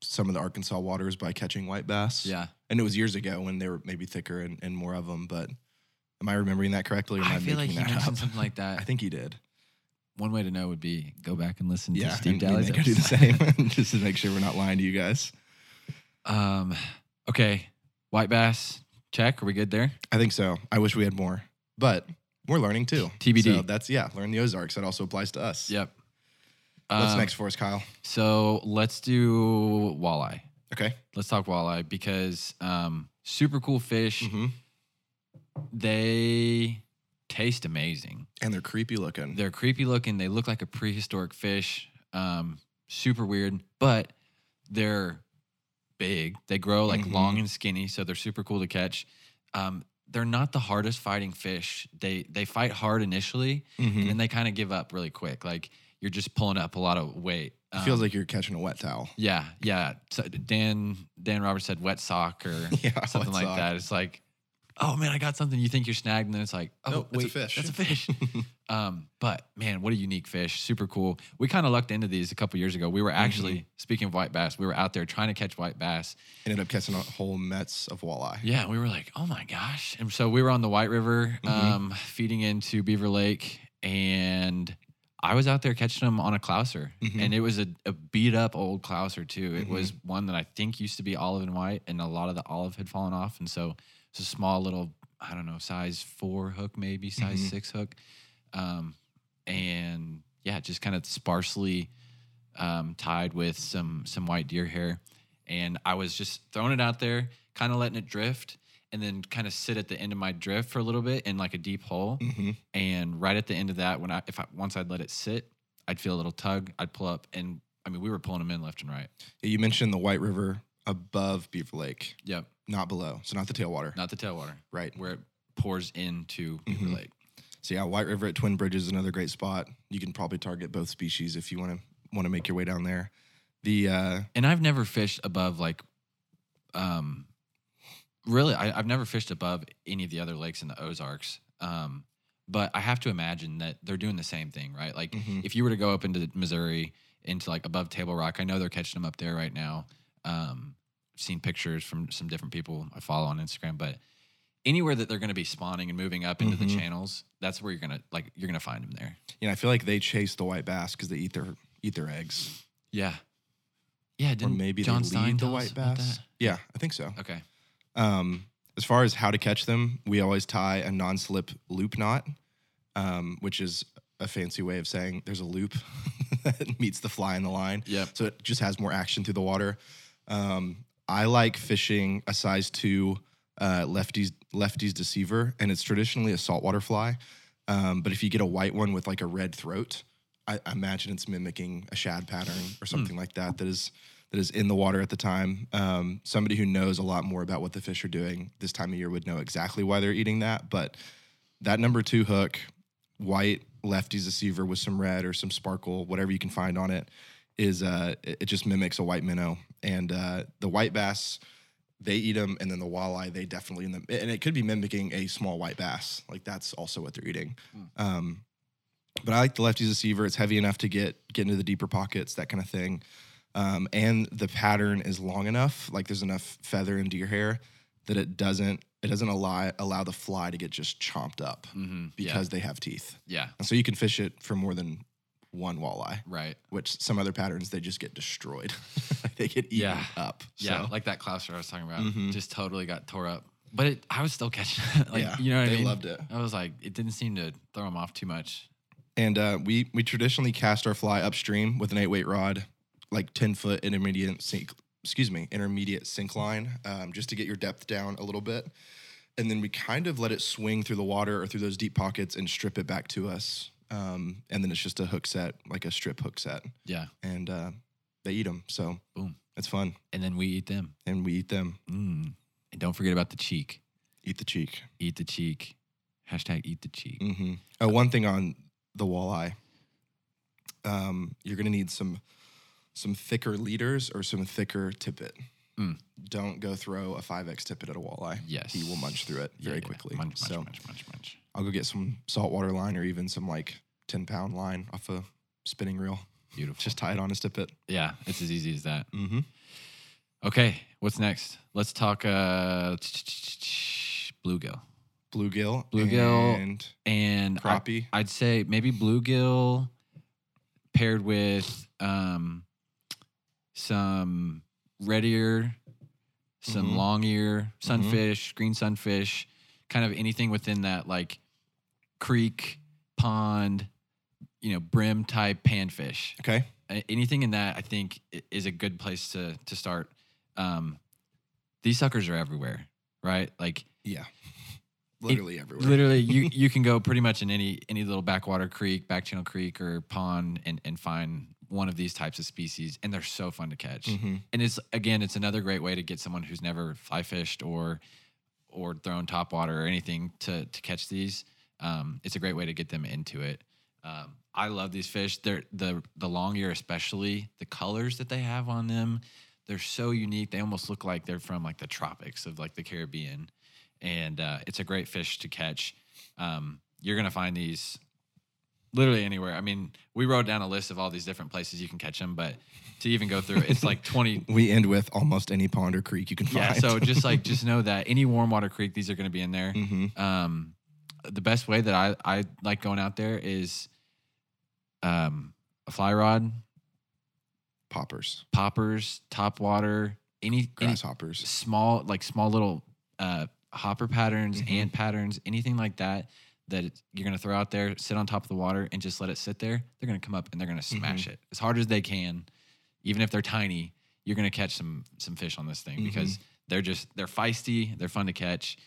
some of the Arkansas waters by catching white bass. yeah, And it was years ago when they were maybe thicker and, and more of them. But am I remembering that correctly? Or am I, I feel like he mentioned up? something like that. *laughs* I think he did. one way to know would be go back and listen Yeah, to Steve Dally's may do the episode. same *laughs* *laughs* just to make sure we're not lying to you guys. Um, okay, white bass check. Are we good there? I think so. I wish we had more, but we're learning too. TBD. So that's yeah, learn the Ozarks. That also applies to us. Yep. What's Um, next for us, Kyle? So let's do walleye. Okay. Let's talk walleye because um, super cool fish. hmm They taste amazing. And they're creepy looking. They're creepy looking. They look like a prehistoric fish. Um, super weird, but they're big. They grow like Mhm. long and skinny, so they're super cool to catch. Um, they're not the hardest fighting fish. They they fight hard initially, Mhm. and then they kind of give up really quick. Like you're just pulling up a lot of weight. It feels Um, like you're catching a wet towel. yeah, yeah. So Dan Dan Roberts said wet sock or *laughs* Yeah, something like sock. that. It's like, oh man, I got something. You think you're snagged, and then it's like, oh Nope, it's a fish. That's a *laughs* fish. um, but man, what a unique fish! Super cool. We kind of lucked into these a couple years ago. We were actually Mm-hmm. speaking of white bass. We were out there trying to catch white bass. Ended up catching a whole mets of walleye. Yeah, we were like, oh my gosh! And so we were on the White River, Mhm. um, feeding into Beaver Lake, and I was out there catching them on a clouser, Mhm. and it was a, a beat up old clouser too. It Mhm. was one that I think used to be olive and white, and a lot of the olive had fallen off, and so it's a small little, I don't know, size four hook, maybe size Mhm. six hook, um, and yeah, just kind of sparsely um, tied with some some white deer hair, and I was just throwing it out there, kind of letting it drift. and then kind of sit at the end of my drift for a little bit in like a deep hole. hmm And right at the end of that, when I if I once I'd let it sit, I'd feel a little tug. I'd pull up, and I mean we were pulling them in left and right. You mentioned the White River above Beaver Lake, Yep, not below. So not the tailwater. not the tailwater, Right. where it pours into Beaver Mhm. Lake. So yeah, White River at Twin Bridges is another great spot. You can probably target both species if you want to want to make your way down there. The uh, And I've never fished above like, um, really, I, I've never fished above any of the other lakes in the Ozarks. Um, but I have to imagine that they're doing the same thing, right? Like, Mhm. if you were to go up into Missouri, into like above Table Rock, I know they're catching them up there right now. Um, seen pictures from some different people I follow on Instagram, but anywhere that they're going to be spawning and moving up into the Mhm. channels, that's where you're gonna like you're gonna find them there. you know, I feel like they chase the white bass because they eat their eat their eggs, Yeah, yeah. or Didn't maybe John they Stein lead the white bass. Yeah, I think so. Okay. Um, as far as how to catch them, we always tie a non-slip loop knot, um, which is a fancy way of saying there's a loop *laughs* that meets the fly in the line. Yep. So it just has more action through the water. Um, I like fishing a size two uh, lefties Lefty's Deceiver, and it's traditionally a saltwater fly. Um, but if you get a white one with like a red throat, I, I imagine it's mimicking a shad pattern or something like that that is that is in the water at the time. Um, somebody who knows a lot more about what the fish are doing this time of year would know exactly why they're eating that. But that number two hook, white Lefty's Deceiver with some red or some sparkle, whatever you can find on it, is uh, it, just mimics a white minnow. And uh, the white bass, they eat them, and then the walleye, they definitely eat them. And it could be mimicking a small white bass. Like that's also what they're eating. Um, but I like the Lefty's Deceiver. It's heavy enough to get get into the deeper pockets, that kind of thing. Um, and the pattern is long enough, like there's enough feather and deer hair that it doesn't it doesn't allow allow the fly to get just chomped up Mm-hmm. because they have teeth. yeah, And so you can fish it for more than one walleye, right. which some other patterns they just get destroyed. *laughs* They get eaten Yeah. up. Yeah, like that Clouser I was talking about, Mhm. just totally got tore up. But it, I was still catching. *laughs* it. like yeah, you know what they I mean? loved it. I was like, it didn't seem to throw them off too much. And uh, we we traditionally cast our fly upstream with an eight weight rod, like ten foot intermediate sink. Excuse me, intermediate sink line, um, just to get your depth down a little bit, and then we kind of let it swing through the water or through those deep pockets and strip it back to us. Um, and then it's just a hook set, like a strip hook set, Yeah, and uh, they eat them. So Boom. it's fun, and then we eat them. and we eat them. Mm. And don't forget about the cheek. Eat the cheek. Eat the cheek. Hashtag eat the cheek. hmm Oh, one thing on the walleye, um, you're gonna need some some thicker leaders or some thicker tippet. Mm. Don't go throw a five x tippet at a walleye. Yes. he will munch through it very yeah. quickly. Munch, munch, so munch, munch, munch. I'll go get some saltwater line or even some like ten pound line off a spinning reel. Beautiful. Just tie it on his tippet. yeah, it's as easy as that. Mm-hmm. Okay, what's next? Let's talk uh, bluegill. Bluegill, Bluegill, and And I- crappie. I'd say maybe bluegill paired with um, some red ear, some Mhm. long ear, sunfish, green sunfish, kind of anything within that like creek, pond, you know, brim type panfish. okay. Anything in that, I think, is a good place to to start. Um, these suckers are everywhere, right? Like Yeah. *laughs* Literally everywhere. literally you *laughs* you can go pretty much in any any little backwater creek back channel creek or pond and and find one of these types of species and they're so fun to catch. Mhm. and it's again it's another great way to get someone who's never fly fished or or thrown top water or anything to to catch these. Um, it's a great way to get them into it. Um, i love these fish. They're the the long ear especially the colors that they have on them they're so unique. They almost look like they're from like the tropics of like the caribbean. And uh, it's a great fish to catch. Um, you're gonna find these literally anywhere i mean we wrote down a list of all these different places you can catch them but to even go through it, it's like 20 *laughs* We end with almost any pond or creek you can yeah find. so *laughs* just like just know that any warm water creek these are going to be in there hmm um the best way that i i like going out there is um a fly rod poppers, poppers top water any, any grasshoppers. small like small little uh hopper patterns Mhm. ant patterns anything like that that you're going to throw out there sit on top of the water and just let it sit there they're going to come up and they're going to smash it as hard as they can even if they're tiny you're going to catch some some fish on this thing Mhm. because they're just they're feisty, they're fun to catch,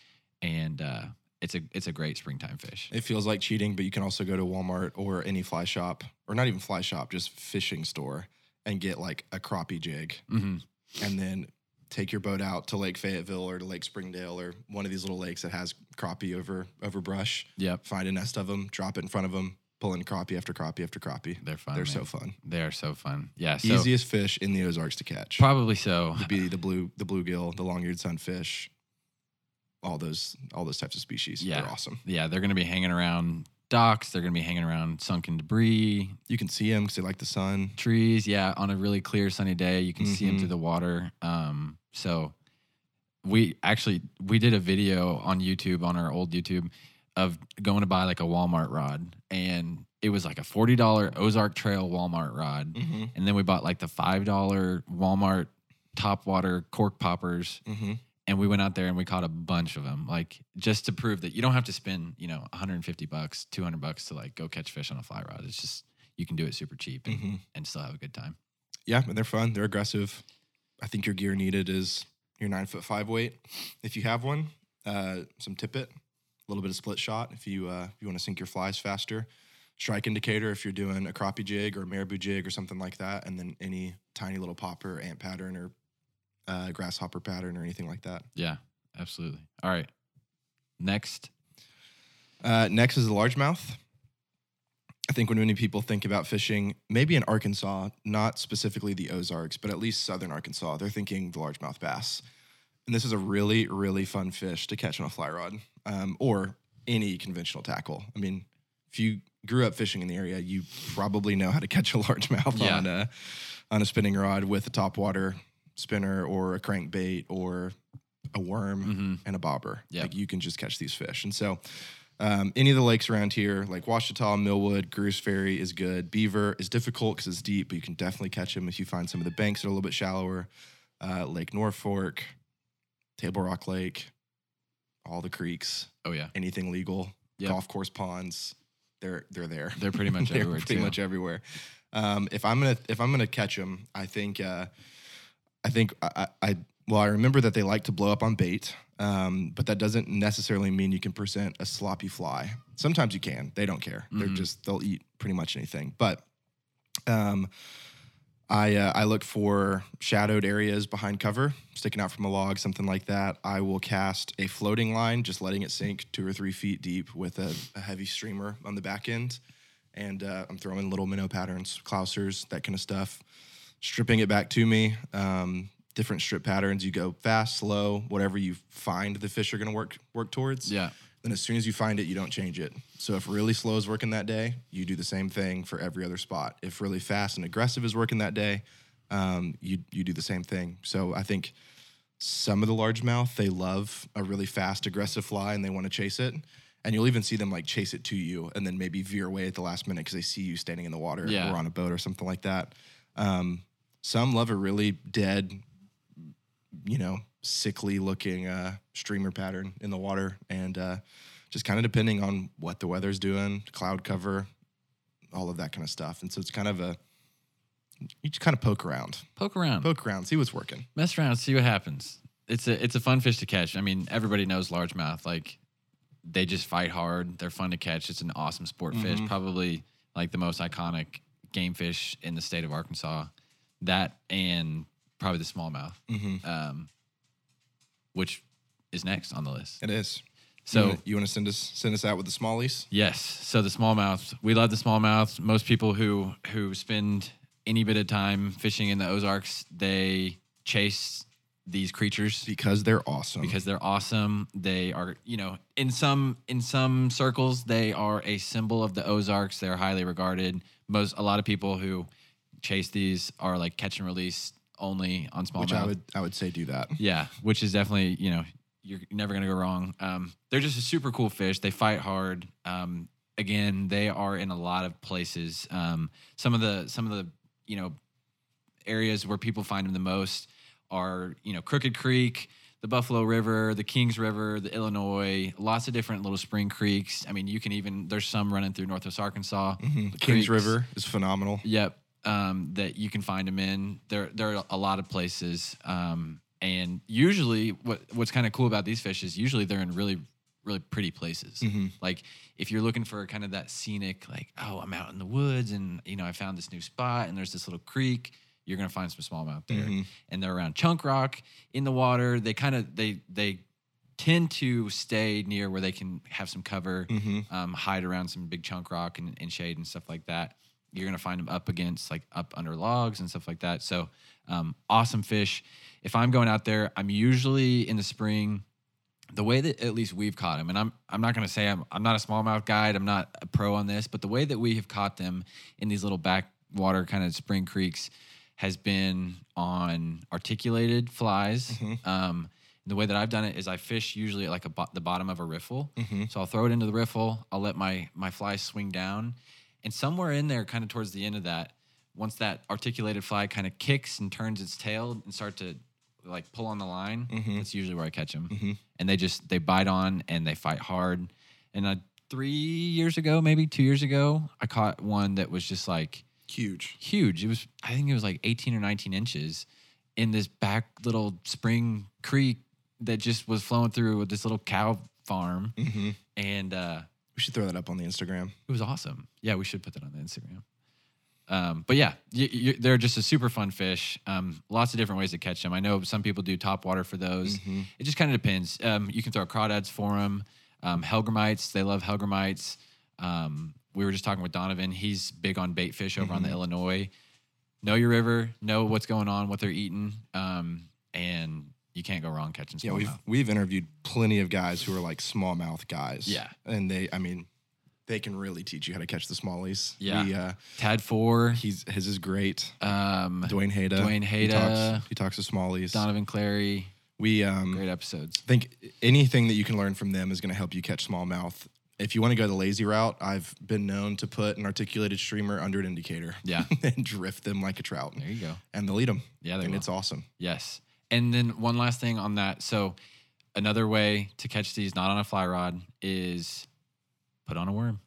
and uh, it's a it's a great springtime fish. It feels like cheating, but you can also go to Walmart or any fly shop, or not even fly shop, just fishing store, and get like a crappie jig, hmm and then take your boat out to Lake Fayetteville or to Lake Springdale or one of these little lakes that has crappie over over brush. Yep, Find a nest of them, drop it in front of them, pull in crappie after crappie after crappie. they're fun. They're man. so fun. They are so fun. Yeah, so Easiest fish in the Ozarks to catch. probably so. Would be the blue the bluegill, the long-eared sunfish, all those all those types of species. Yeah. They're awesome. Yeah, they're going to be hanging around docks. They're going to be hanging around sunken debris, You can see them because they like the sun. trees. Yeah, on a really clear sunny day, you can see them through the water. Um, so we actually we did a video on YouTube on our old YouTube of going to buy like a Walmart rod, and it was like a forty dollar Ozark Trail Walmart rod, Mm-hmm. and then we bought like the five dollar Walmart top water cork poppers Mm-hmm. and we went out there and we caught a bunch of them like just to prove that you don't have to spend you know 150 bucks 200 bucks to like go catch fish on a fly rod it's just you can do it super cheap and, Mm-hmm. and still have a good time Yeah, and they're fun. They're aggressive. I think your gear needed is your nine foot five weight, if you have one. Uh, some tippet, a little bit of split shot if you uh, if you want to sink your flies faster. Strike indicator if you're doing a crappie jig or a marabou jig or something like that, and then any tiny little popper, ant pattern, or uh, grasshopper pattern or anything like that. yeah absolutely all right next Uh, next is the largemouth. I think when many people think about fishing, maybe in Arkansas, not specifically the Ozarks, but at least southern Arkansas, they're thinking the largemouth bass. And this is a really, really fun fish to catch on a fly rod um, or any conventional tackle. I mean, if you grew up fishing in the area, you probably know how to catch a *laughs* largemouth Yeah. on a on a spinning rod with a topwater spinner or a crankbait or a worm hmm and a bobber. Yep. Like you can just catch these fish. And so um, any of the lakes around here, like Ouachita, Millwood, Goose Ferry is good. Beaver is difficult because it's deep, but you can definitely catch them if you find some of the banks that are a little bit shallower. Uh, Lake Norfork, Table Rock Lake, all the creeks, oh yeah anything legal, Yep. golf course ponds, they're they're there. they're pretty much *laughs* they're everywhere pretty too. much everywhere. Um, if I'm gonna if I'm gonna catch them, I think uh, I think I, I I- well I remember that they like to blow up on bait, um, but that doesn't necessarily mean you can present a sloppy fly. Sometimes you can. They don't care. They're Mhm. just they'll eat pretty much anything. But um, I uh, I look for shadowed areas behind cover, sticking out from a log, something like that. I will cast a floating line, just letting it sink two or three feet deep with a, a heavy streamer on the back end, and uh, I'm throwing little minnow patterns, clousers, that kind of stuff, stripping it back to me. Um, different strip patterns. You go fast, slow, whatever you find the fish are going to work work towards. yeah Then as soon as you find it, you don't change it. So if really slow is working that day, you do the same thing for every other spot. If really fast and aggressive is working that day, um, you you do the same thing. So I think some of the largemouth they love a really fast, aggressive fly and they want to chase it. And you'll even see them like chase it to you and then maybe veer away at the last minute because they see you standing in the water Yeah. or on a boat or something like that. Um, some love a really dead, you know, sickly looking uh, streamer pattern in the water. And uh, just kind of depending on what the weather's doing, cloud cover, all of that kind of stuff. And so it's kind of a, you just kind of poke around, poke around poke around, see what's working. mess around see what happens it's a it's a fun fish to catch i mean everybody knows largemouth like they just fight hard they're fun to catch it's an awesome sport fish Mhm. probably like the most iconic game fish in the state of arkansas that and probably the smallmouth Mm-hmm. um, which is next on the list It is. so you want to send us send us out with the smallies? Yes. So the smallmouth, we love the smallmouth. Most people who who spend any bit of time fishing in the Ozarks, they chase these creatures Because they're awesome. because they're awesome. They are, you know, in some in some circles, they are a symbol of the Ozarks. They're highly regarded. Most a lot of people who chase these are like catch and release only on smallmouth. which I would I would say do that. Yeah, which is definitely you know you're never gonna go wrong. Um, they're just a super cool fish. They fight hard. Um, again, they are in a lot of places. Um, some of the some of the you know areas where people find them the most are you know Crooked Creek, the Buffalo River, the Kings River, the Illinois. Lots of different little spring creeks. I mean, you can even there's some running through Northwest Arkansas. Mhm. The Kings. River is phenomenal. Yep. Um, that you can find them in. There, there are a lot of places. Um, and usually, what what's kind of cool about these fish is usually they're in really really pretty places. Mhm. Like if you're looking for kind of that scenic, like oh, I'm out in the woods and you know I found this new spot and there's this little creek. You're gonna find some smallmouth there, Mhm. and they're around chunk rock in the water. They kind of they they tend to stay near where they can have some cover, Mhm. um, hide around some big chunk rock and, and shade and stuff like that. You're gonna find them up against like up under logs and stuff like that. So um, awesome fish. If I'm going out there, I'm usually in the spring. The way that at least we've caught them, and I'm I'm not gonna say I'm I'm not a smallmouth guide. I'm not a pro on this, but the way that we have caught them in these little backwater kind of spring creeks has been on articulated flies. Mhm. Um, the way that I've done it is I fish usually at like a bo- the bottom of a riffle. Mhm. So I'll throw it into the riffle. I'll let my my fly swing down, and somewhere in there, kind of towards the end of that, once that articulated fly kind of kicks and turns its tail and start to like pull on the line, Mhm. that's usually where I catch them. Mhm. And they just they bite on and they fight hard. And uh, three years ago, maybe two years ago, I caught one that was just like Huge. huge. It was I think it was like 18 or 19 inches in this back little spring creek that just was flowing through with this little cow farm, hmm and uh, We should throw that up on the Instagram. it was awesome. Yeah, we should put that on the Instagram. Um, but yeah, you, you, they're just a super fun fish. Um, lots of different ways to catch them. I know some people do top water for those. Mhm. It just kind of depends. Um, you can throw crawdads for them. Um, hellgrammites, they love hellgrammites. Um, we were just talking with Donovan. He's big on bait fish over on the Illinois. Know your river, know what's going on, what they're eating, um, and you can't go wrong catching smallmouth. Yeah, we've we've interviewed plenty of guys who are like smallmouth guys. Yeah. and they, I mean, they can really teach you how to catch the smallies. Yeah. we, uh, Tad four, he's his is great. um, Dwayne Hayda. Dwayne He talks, he talks to smallies. Donovan Clary. we um, Great episodes. I think anything that you can learn from them is going to help you catch smallmouth. If you want to go the lazy route, I've been known to put an articulated streamer under an indicator. Yeah. *laughs* and drift them like a trout, There you go. and they'll eat them. Yeah, and will. it's awesome. Yes. And then one last thing on that. So another way to catch these not on a fly rod is put on a worm.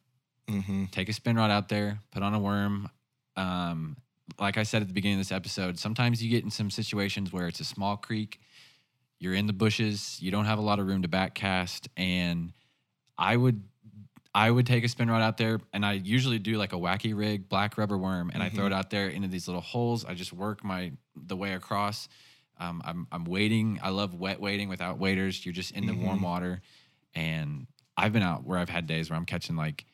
hmm Take a spin rod out there, put on a worm. Um, like I said at the beginning of this episode, sometimes you get in some situations where it's a small creek, you're in the bushes, you don't have a lot of room to back cast, and I would I would take a spin rod out there and I usually do like a wacky rig black rubber worm and I throw it out there into these little holes. I just work my the way across. Um, I'm I'm waiting. I love wet wading without waders. You're just in the warm water, and I've been out where I've had days where I'm catching like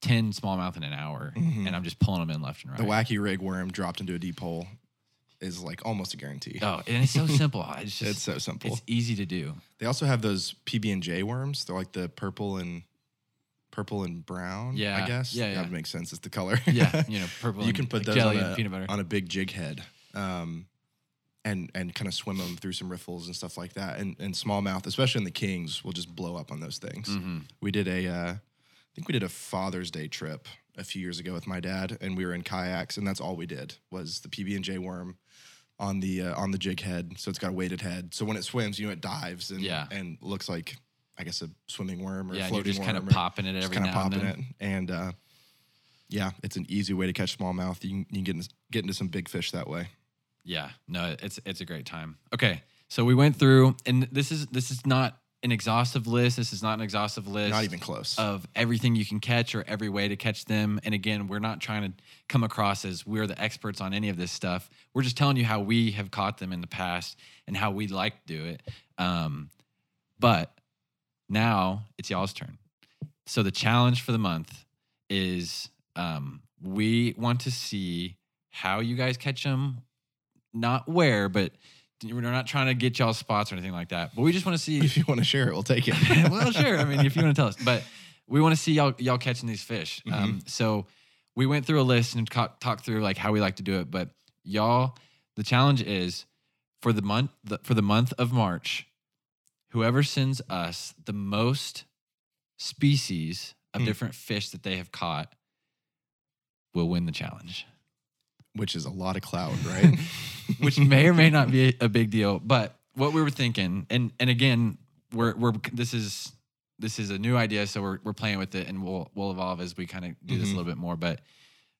ten smallmouth in an hour, and I'm just pulling them in left and right. The wacky rig worm dropped into a deep hole is like almost a guarantee. Oh, and it's so simple. *laughs* It's just it's so simple. it's easy to do. They also have those PB and J worms. They're like the purple and purple and brown. Yeah, I guess. yeah, yeah. That would make sense. It's the color. Yeah, you *laughs* know, purple. you and, can put like those on a, peanut butter. on a big jig head, um, and and kind of swim them through some riffles and stuff like that. And and smallmouth, especially in the kings, will just blow up on those things. Mhm. We did a, uh, I think we did a Father's Day trip a few years ago with my dad, and we were in kayaks, and that's all we did was the PB and J worm on the uh, on the jig head. So it's got a weighted head. So when it swims, you know, it dives and Yeah. and looks like I guess a swimming worm or Yeah, a and you're floating just kind of popping it every kind of now and then. it, and uh, yeah, it's an easy way to catch smallmouth. You can, you can get into, get into some big fish that way. Yeah, no, it's it's a great time. Okay, so we went through, and this is this is not an exhaustive list. This is not an exhaustive list. Not even close. of everything you can catch or every way to catch them. And again, we're not trying to come across as we're the experts on any of this stuff. We're just telling you how we have caught them in the past and how we like to do it. Um, but now it's y'all's turn. So the challenge for the month is um, we want to see how you guys catch them, not where, but we're not trying to get y'all spots or anything like that. But we just want to see *laughs* if you want to share it, we'll take it. *laughs* well, sure. I mean, if you want to tell us, but we want to see y'all y'all catching these fish. Um, so we went through a list and ca- talked through like how we like to do it. But y'all, the challenge is for the month the, for the month of March, whoever sends us the most species of Hmm. different fish that they have caught will win the challenge. Which is a lot of cloud, *laughs* right? which may or may not be *laughs* a, big deal. But what we were thinking, and and again, we're we're this is this is a new idea, so we're we're playing with it, and we'll we'll evolve as we kind of do this a Mhm. little bit more. But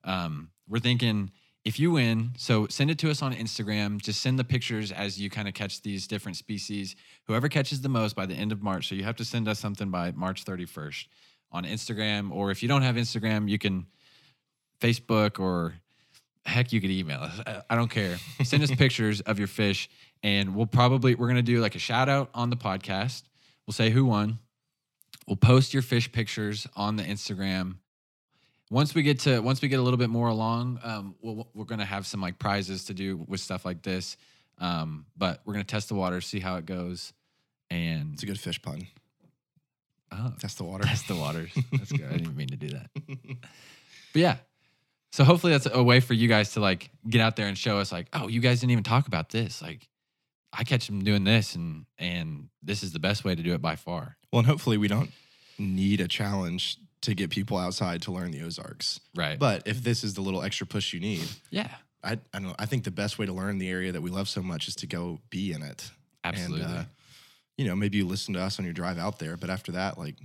um, we're thinking if you win, so send it to us on Instagram. Just send the pictures as you kind of catch these different species. Whoever catches the most by the end of March. So you have to send us something by March 31st on Instagram. Or if you don't have Instagram, you can Facebook or heck, you could email us. I- I don't care. Send us pictures of your fish, and we'll probably we're gonna do like a shout out on the podcast. We'll say who won. We'll post your fish pictures on the Instagram. Once we get to once we get a little bit more along, um, we'll, we're gonna have some like prizes to do with stuff like this. Um, but we're gonna test the water, see how it goes, and It's a good fish pun. oh, Test the water. test the waters. That's good. I didn't mean to do that. *laughs* But yeah. So hopefully that's a way for you guys to like get out there and show us like, oh, you guys didn't even talk about this. Like I catch them doing this and and this is the best way to do it by far. well, and hopefully we don't need a challenge to get people outside to learn the Ozarks. Right. But if this is the little extra push you need, yeah, I, I don't know. I think the best way to learn the area that we love so much is to go be in it. absolutely. And, uh, you know, maybe you listen to us on your drive out there, but after that, like,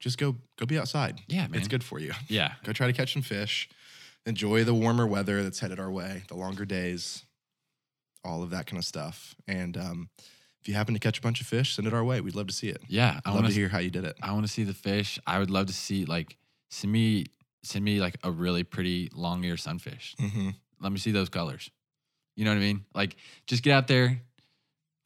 just go go be outside. yeah, man. It's good for you. Yeah. Go try to catch some fish. Enjoy the warmer weather that's headed our way, the longer days, all of that kind of stuff. And um, if you happen to catch a bunch of fish, send it our way. We'd love to see it. Yeah. I I'd want love to hear how you did it. I want to see the fish. I would love to see like send me send me like a really pretty long ear sunfish. Mm-hmm. Let me see those colors. You know what I mean? Like just get out there,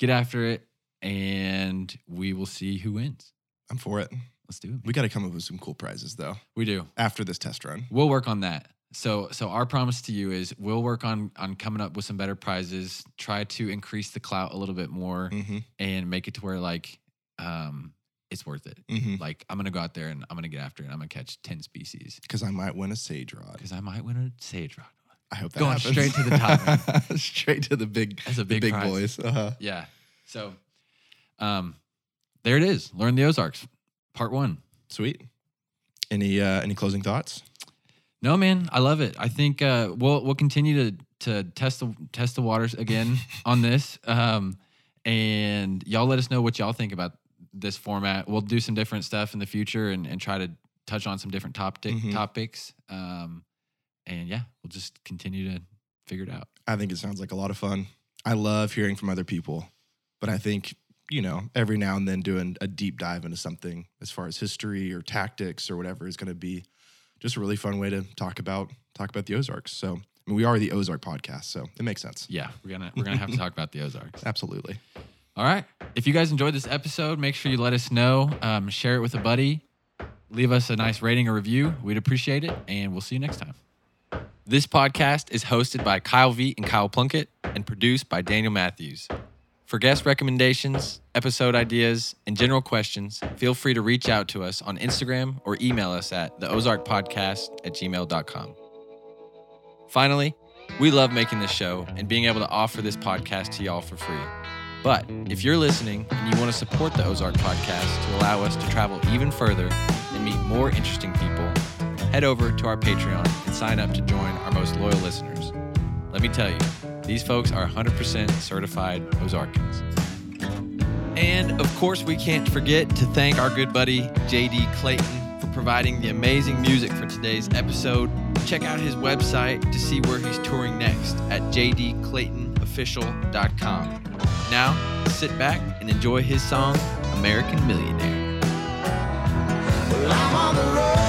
get after it, and we will see who wins. I'm for it. Let's do it. We got to come up with some cool prizes though We do. after this test run. We'll work on that. So so our promise to you is we'll work on on coming up with some better prizes, try to increase the clout a little bit more Mm-hmm. and make it to where like um it's worth it. Mm-hmm. Like I'm gonna go out there and I'm gonna get after it. I'm gonna catch 10 species Because I might win a sage rod. because I might win a sage rod. I hope that Going happens. straight to the top. *laughs* straight to the big, That's a big, big prize. boys. Uh-huh. Yeah. So um there it is. Learn the Ozarks. Part one. Sweet. Any uh, any closing thoughts? No, man, I love it. I think uh, we'll we'll continue to to test the test the waters again *laughs* on this, um, and y'all let us know what y'all think about this format. We'll do some different stuff in the future and, and try to touch on some different topic Mhm. topics. Um, and yeah, we'll just continue to figure it out. I think it sounds like a lot of fun. I love hearing from other people, but I think you know every now and then doing a deep dive into something as far as history or tactics or whatever is going to be just a really fun way to talk about talk about the Ozarks. So I mean, we are the Ozark podcast, so it makes sense. Yeah, we're gonna we're gonna have to *laughs* talk about the Ozarks. Absolutely. All right. If you guys enjoyed this episode, make sure you let us know. Um, share it with a buddy. Leave us a nice rating or review. We'd appreciate it. And we'll see you next time. This podcast is hosted by Kyle Veit and Kyle Plunkett and produced by Daniel Matthews. For guest recommendations, episode ideas, and general questions, feel free to reach out to us on Instagram or email us at the Ozark Podcast at gmail.com. Finally, we love making this show and being able to offer this podcast to y'all for free. But if you're listening and you want to support the Ozark podcast to allow us to travel even further and meet more interesting people, head over to our Patreon and sign up to join our most loyal listeners. Let me tell you, these folks are 100% certified Ozarkans. And of course, we can't forget to thank our good buddy JD Clayton for providing the amazing music for today's episode. Check out his website to see where he's touring next at jdclaytonofficial.com. Now, sit back and enjoy his song, American Millionaire. Well,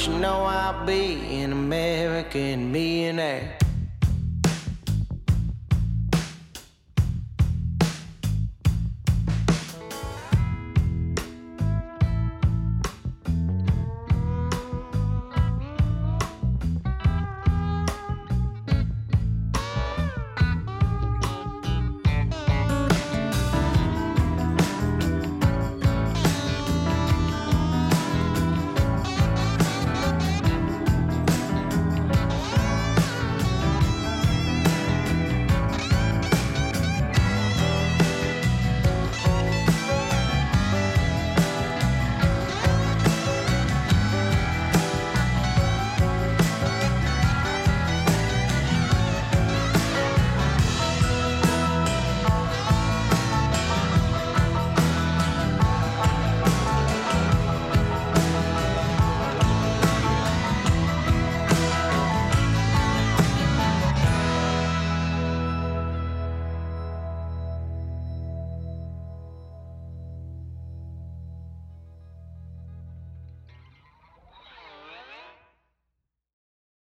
But you know I'll be an American millionaire.